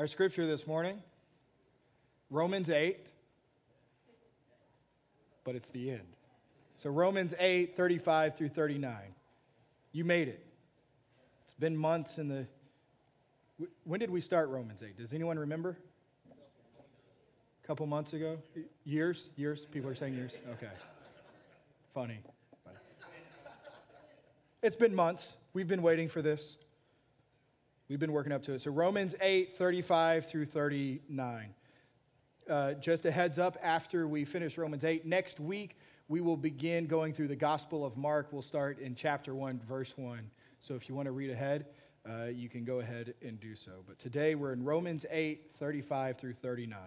Our scripture this morning, Romans 8, but it's the end. So, Romans 8, 35 through 39. You made it. It's been months in the. When did we start Romans 8? Does anyone remember? A couple months ago? Years? Years? People are saying years? Okay. Funny. Funny. It's been months. We've been waiting for this. We've been working up to it. So, Romans 8, 35 through 39. Uh, just a heads up after we finish Romans 8, next week we will begin going through the Gospel of Mark. We'll start in chapter 1, verse 1. So, if you want to read ahead, uh, you can go ahead and do so. But today we're in Romans 8, 35 through 39.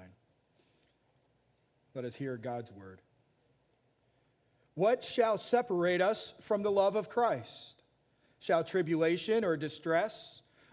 Let us hear God's word. What shall separate us from the love of Christ? Shall tribulation or distress?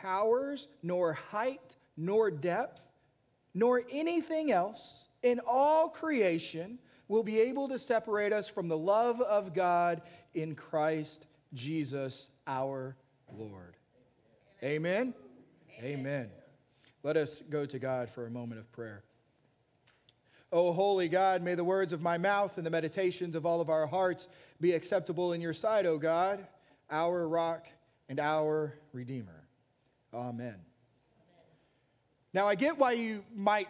powers, nor height, nor depth, nor anything else in all creation will be able to separate us from the love of God in Christ Jesus our Lord. Amen. Amen. Amen. Let us go to God for a moment of prayer. O holy God, may the words of my mouth and the meditations of all of our hearts be acceptable in your sight, O God, our rock and our redeemer. Amen. Now, I get why you might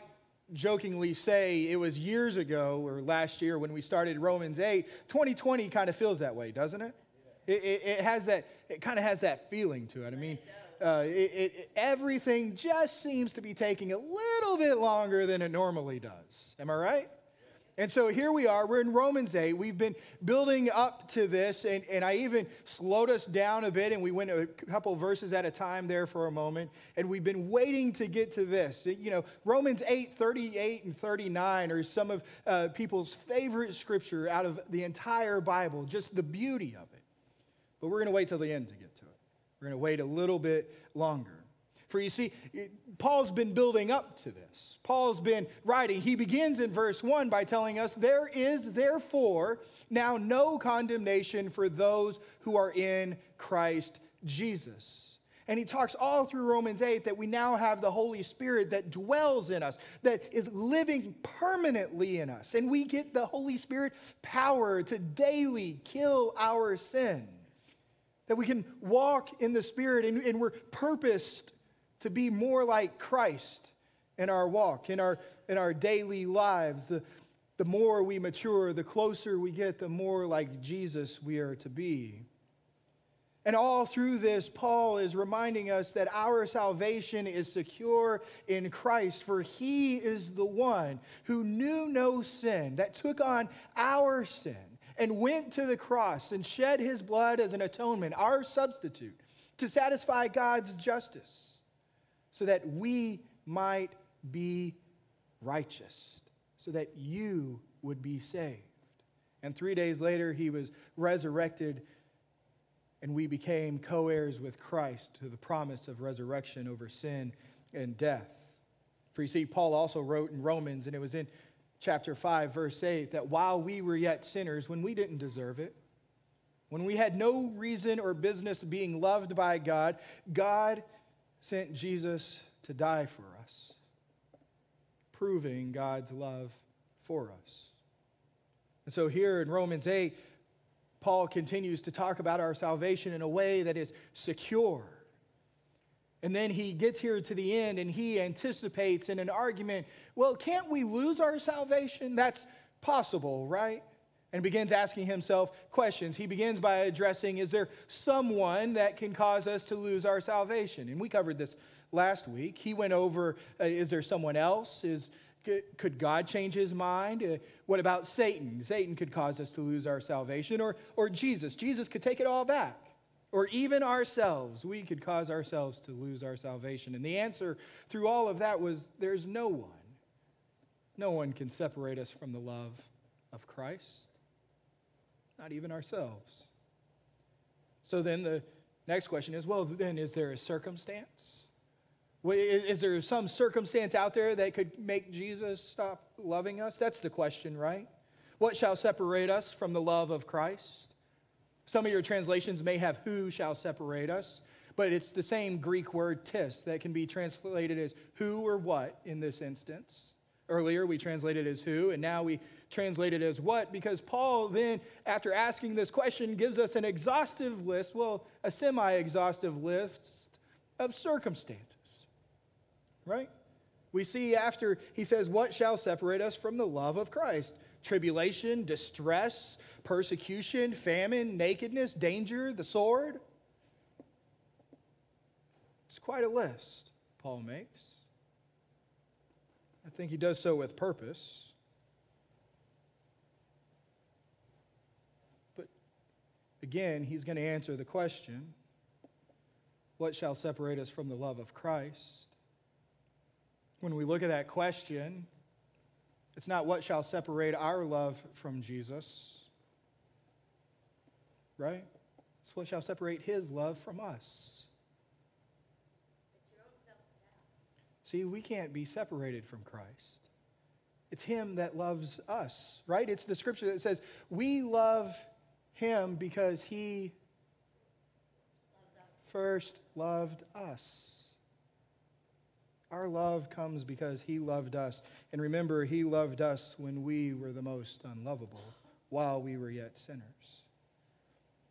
jokingly say it was years ago or last year when we started Romans 8. 2020 kind of feels that way, doesn't it? It, it, it has that, it kind of has that feeling to it. I mean, uh, it, everything just seems to be taking a little bit longer than it normally does. Am I right? And so here we are, we're in Romans 8. We've been building up to this, and, and I even slowed us down a bit, and we went a couple verses at a time there for a moment, and we've been waiting to get to this. You know, Romans 8, 38 and 39 are some of uh, people's favorite scripture out of the entire Bible, just the beauty of it. But we're going to wait till the end to get to it. We're going to wait a little bit longer. For you see, Paul's been building up to this. Paul's been writing. He begins in verse 1 by telling us, There is therefore now no condemnation for those who are in Christ Jesus. And he talks all through Romans 8 that we now have the Holy Spirit that dwells in us, that is living permanently in us. And we get the Holy Spirit power to daily kill our sin. That we can walk in the Spirit and, and we're purposed to be more like Christ in our walk, in our, in our daily lives. The, the more we mature, the closer we get, the more like Jesus we are to be. And all through this, Paul is reminding us that our salvation is secure in Christ, for he is the one who knew no sin, that took on our sin and went to the cross and shed his blood as an atonement, our substitute, to satisfy God's justice so that we might be righteous, so that you would be saved. And three days later, he was resurrected, and we became co heirs with Christ to the promise of resurrection over sin and death. For you see, Paul also wrote in Romans, and it was in chapter 5, verse 8, that while we were yet sinners, when we didn't deserve it, when we had no reason or business being loved by God, God sent Jesus to die for us, proving God's love for us. And so here in Romans 8, Paul continues to talk about our salvation in a way that is secure. And then he gets here to the end and he anticipates in an argument, well, can't we lose our salvation? That's possible, right? And begins asking himself questions. He begins by addressing Is there someone that can cause us to lose our salvation? And we covered this last week. He went over uh, Is there someone else? Is, could God change his mind? Uh, what about Satan? Satan could cause us to lose our salvation, or, or Jesus. Jesus could take it all back. or even ourselves, we could cause ourselves to lose our salvation. And the answer through all of that was there's no one. No one can separate us from the love of Christ, not even ourselves. So then the next question is well, then, is there a circumstance? Is there some circumstance out there that could make Jesus stop loving us? That's the question, right? What shall separate us from the love of Christ? Some of your translations may have who shall separate us, but it's the same Greek word tis that can be translated as who or what in this instance. Earlier we translated as who, and now we translate it as what, because Paul then, after asking this question, gives us an exhaustive list, well, a semi exhaustive list of circumstances right? We see after he says, What shall separate us from the love of Christ? Tribulation, distress, persecution, famine, nakedness, danger, the sword. It's quite a list Paul makes. I think he does so with purpose. But again, he's going to answer the question what shall separate us from the love of Christ? when we look at that question, it's not what shall separate our love from Jesus, right? It's what shall separate his love from us. See, we can't be separated from Christ. It's him that loves us, right? It's the scripture that says we love him because he first loved us. Our love comes because He loved us. And remember, He loved us when we were the most unlovable, while we were yet sinners.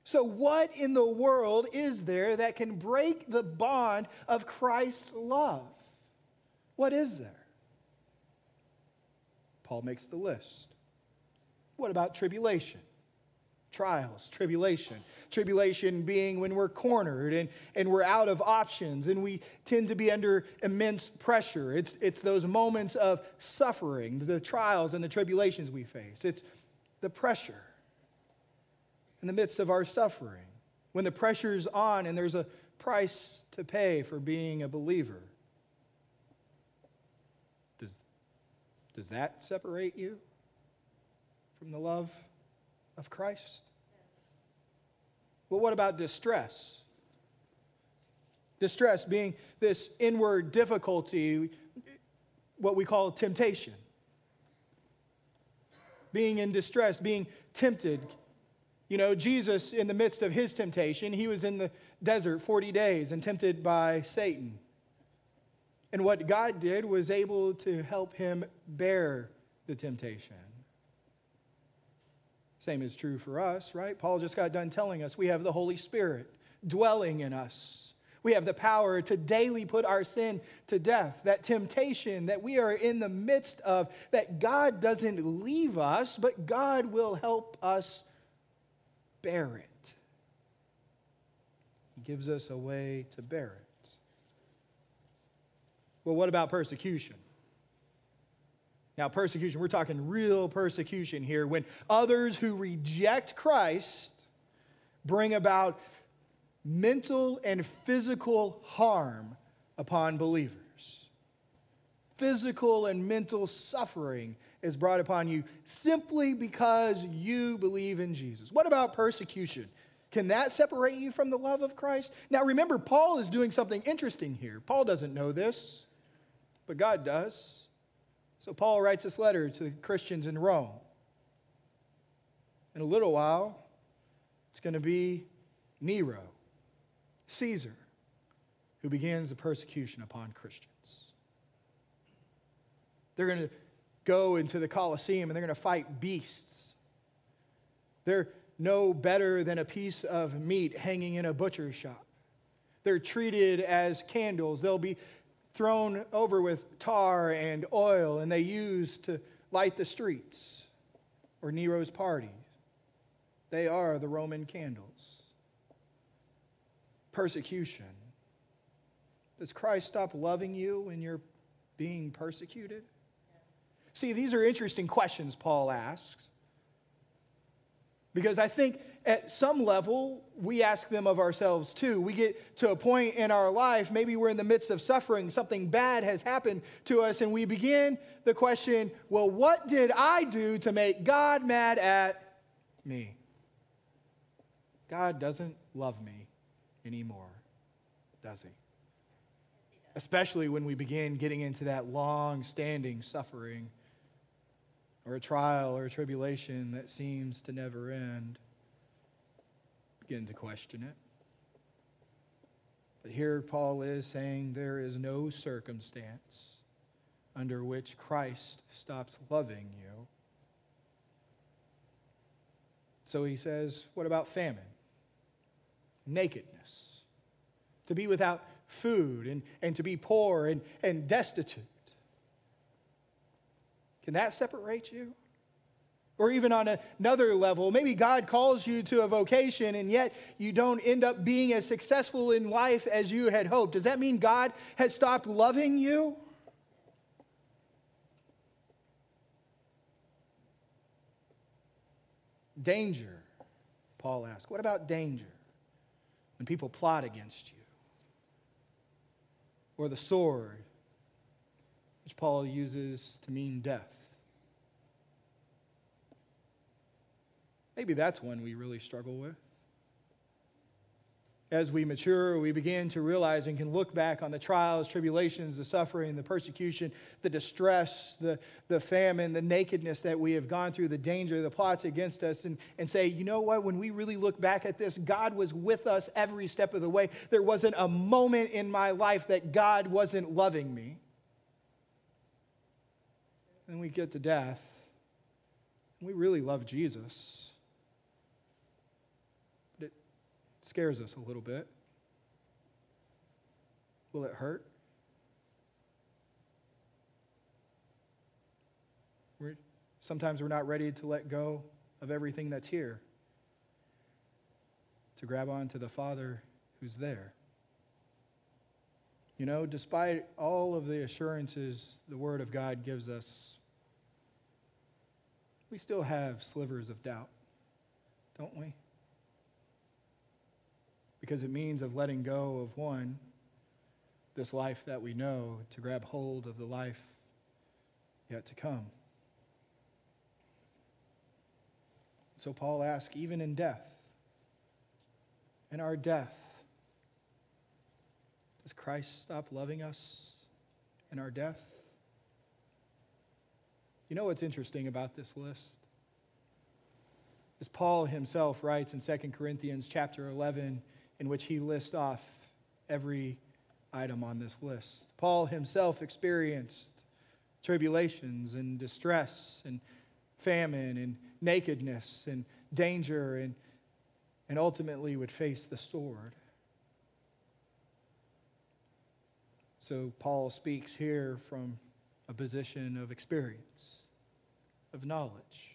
So, what in the world is there that can break the bond of Christ's love? What is there? Paul makes the list. What about tribulation? trials, tribulation. Tribulation being when we're cornered and, and we're out of options and we tend to be under immense pressure. It's, it's those moments of suffering, the trials and the tribulations we face. It's the pressure in the midst of our suffering. When the pressure's on and there's a price to pay for being a believer. Does, does that separate you from the love of Christ? Well, what about distress? Distress being this inward difficulty, what we call temptation. Being in distress, being tempted. You know, Jesus, in the midst of his temptation, he was in the desert 40 days and tempted by Satan. And what God did was able to help him bear the temptation. Same is true for us, right? Paul just got done telling us we have the Holy Spirit dwelling in us. We have the power to daily put our sin to death. That temptation that we are in the midst of, that God doesn't leave us, but God will help us bear it. He gives us a way to bear it. Well, what about persecution? Now, persecution, we're talking real persecution here when others who reject Christ bring about mental and physical harm upon believers. Physical and mental suffering is brought upon you simply because you believe in Jesus. What about persecution? Can that separate you from the love of Christ? Now, remember, Paul is doing something interesting here. Paul doesn't know this, but God does. So Paul writes this letter to the Christians in Rome. In a little while, it's going to be Nero, Caesar, who begins the persecution upon Christians. They're going to go into the Colosseum and they're going to fight beasts. They're no better than a piece of meat hanging in a butcher's shop. They're treated as candles. They'll be thrown over with tar and oil, and they used to light the streets or Nero's party. They are the Roman candles. Persecution. Does Christ stop loving you when you're being persecuted? See, these are interesting questions Paul asks. Because I think at some level, we ask them of ourselves too. We get to a point in our life, maybe we're in the midst of suffering, something bad has happened to us, and we begin the question well, what did I do to make God mad at me? God doesn't love me anymore, does he? Especially when we begin getting into that long standing suffering or a trial or a tribulation that seems to never end begin to question it. But here Paul is saying there is no circumstance under which Christ stops loving you. So he says, What about famine? Nakedness. To be without food and, and to be poor and, and destitute. Can that separate you? Or even on another level, maybe God calls you to a vocation and yet you don't end up being as successful in life as you had hoped. Does that mean God has stopped loving you? Danger, Paul asks. What about danger? When people plot against you, or the sword, which Paul uses to mean death. Maybe that's one we really struggle with. As we mature, we begin to realize and can look back on the trials, tribulations, the suffering, the persecution, the distress, the, the famine, the nakedness that we have gone through, the danger, the plots against us, and, and say, you know what? When we really look back at this, God was with us every step of the way. There wasn't a moment in my life that God wasn't loving me. Then we get to death, and we really love Jesus. Scares us a little bit. Will it hurt? We're, sometimes we're not ready to let go of everything that's here, to grab on to the Father who's there. You know, despite all of the assurances the Word of God gives us, we still have slivers of doubt, don't we? Because it means of letting go of one, this life that we know, to grab hold of the life yet to come. So Paul asks, even in death, in our death, does Christ stop loving us in our death? You know what's interesting about this list? As Paul himself writes in 2 Corinthians chapter 11, in which he lists off every item on this list. Paul himself experienced tribulations and distress and famine and nakedness and danger and, and ultimately would face the sword. So Paul speaks here from a position of experience, of knowledge.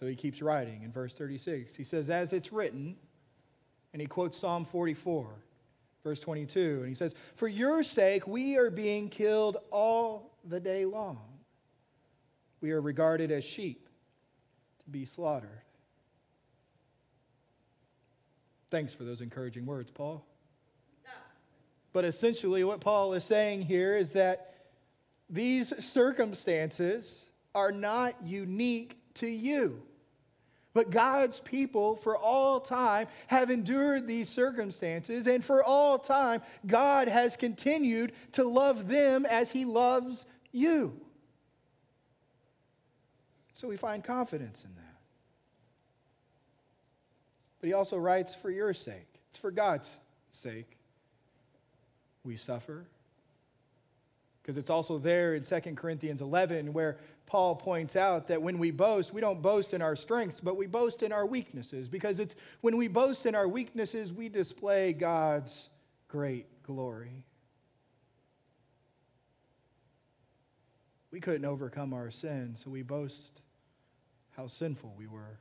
So he keeps writing in verse 36. He says, As it's written, and he quotes Psalm 44, verse 22, and he says, For your sake we are being killed all the day long. We are regarded as sheep to be slaughtered. Thanks for those encouraging words, Paul. But essentially, what Paul is saying here is that these circumstances are not unique to you. But God's people for all time have endured these circumstances, and for all time, God has continued to love them as He loves you. So we find confidence in that. But He also writes, for your sake, it's for God's sake we suffer. Because it's also there in 2 Corinthians 11 where Paul points out that when we boast, we don't boast in our strengths, but we boast in our weaknesses. Because it's when we boast in our weaknesses, we display God's great glory. We couldn't overcome our sin, so we boast how sinful we were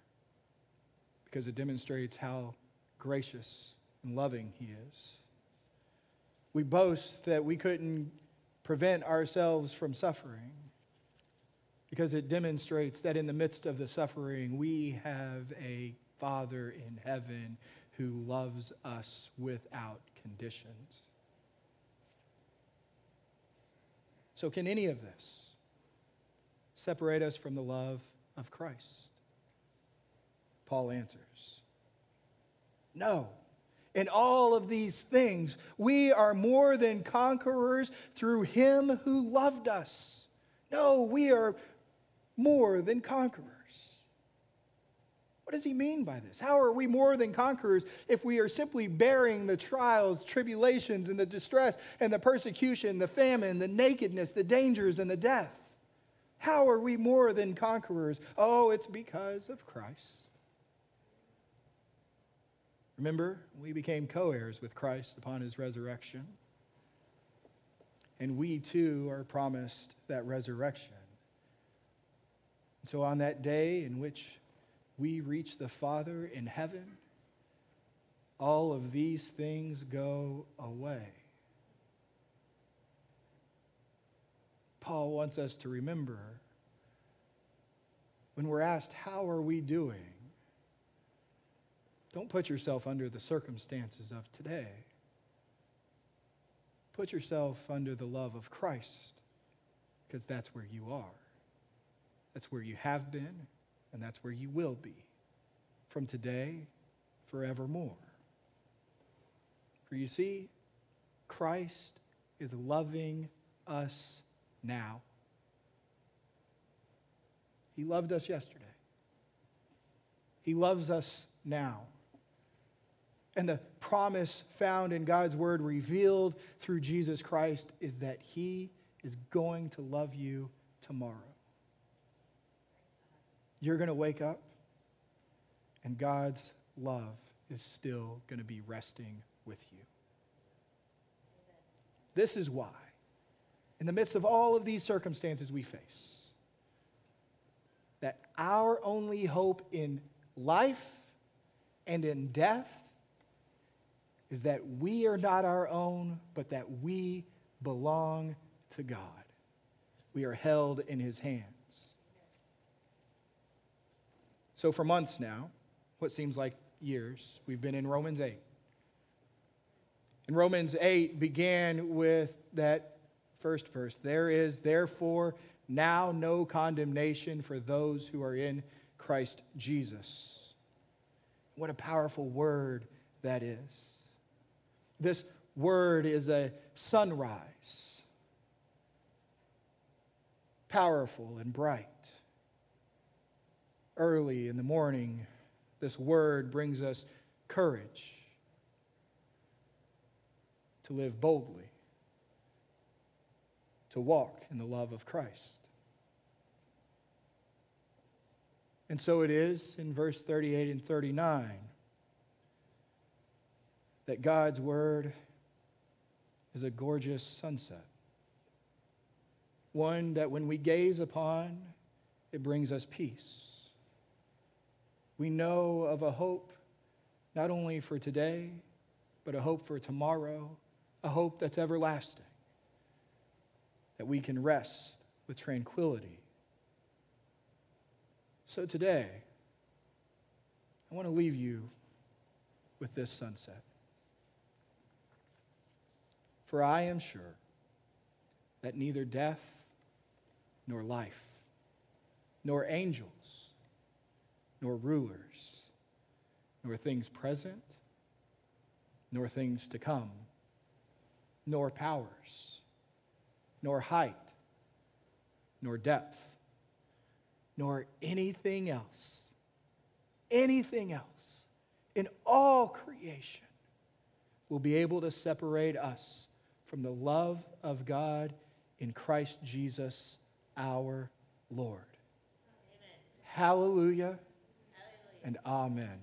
because it demonstrates how gracious and loving He is. We boast that we couldn't prevent ourselves from suffering because it demonstrates that in the midst of the suffering, we have a Father in heaven who loves us without conditions. So, can any of this separate us from the love of Christ? Paul answers No. In all of these things, we are more than conquerors through him who loved us. No, we are more than conquerors. What does he mean by this? How are we more than conquerors if we are simply bearing the trials, tribulations, and the distress, and the persecution, the famine, the nakedness, the dangers, and the death? How are we more than conquerors? Oh, it's because of Christ. Remember, we became co heirs with Christ upon his resurrection. And we too are promised that resurrection. So, on that day in which we reach the Father in heaven, all of these things go away. Paul wants us to remember when we're asked, How are we doing? Don't put yourself under the circumstances of today. Put yourself under the love of Christ, because that's where you are. That's where you have been, and that's where you will be from today forevermore. For you see, Christ is loving us now. He loved us yesterday. He loves us now. And the promise found in God's word, revealed through Jesus Christ, is that He is going to love you tomorrow. You're going to wake up, and God's love is still going to be resting with you. This is why, in the midst of all of these circumstances we face, that our only hope in life and in death is that we are not our own, but that we belong to God. We are held in his hands. So, for months now, what seems like years, we've been in Romans 8. And Romans 8 began with that first verse There is therefore now no condemnation for those who are in Christ Jesus. What a powerful word that is. This word is a sunrise, powerful and bright. Early in the morning, this word brings us courage to live boldly, to walk in the love of Christ. And so it is in verse 38 and 39 that God's word is a gorgeous sunset. One that when we gaze upon, it brings us peace. We know of a hope not only for today, but a hope for tomorrow, a hope that's everlasting, that we can rest with tranquility. So today, I want to leave you with this sunset. For I am sure that neither death nor life, nor angels, nor rulers, nor things present, nor things to come, nor powers, nor height, nor depth, nor anything else, anything else in all creation will be able to separate us from the love of God in Christ Jesus our Lord. Amen. Hallelujah, Hallelujah and amen.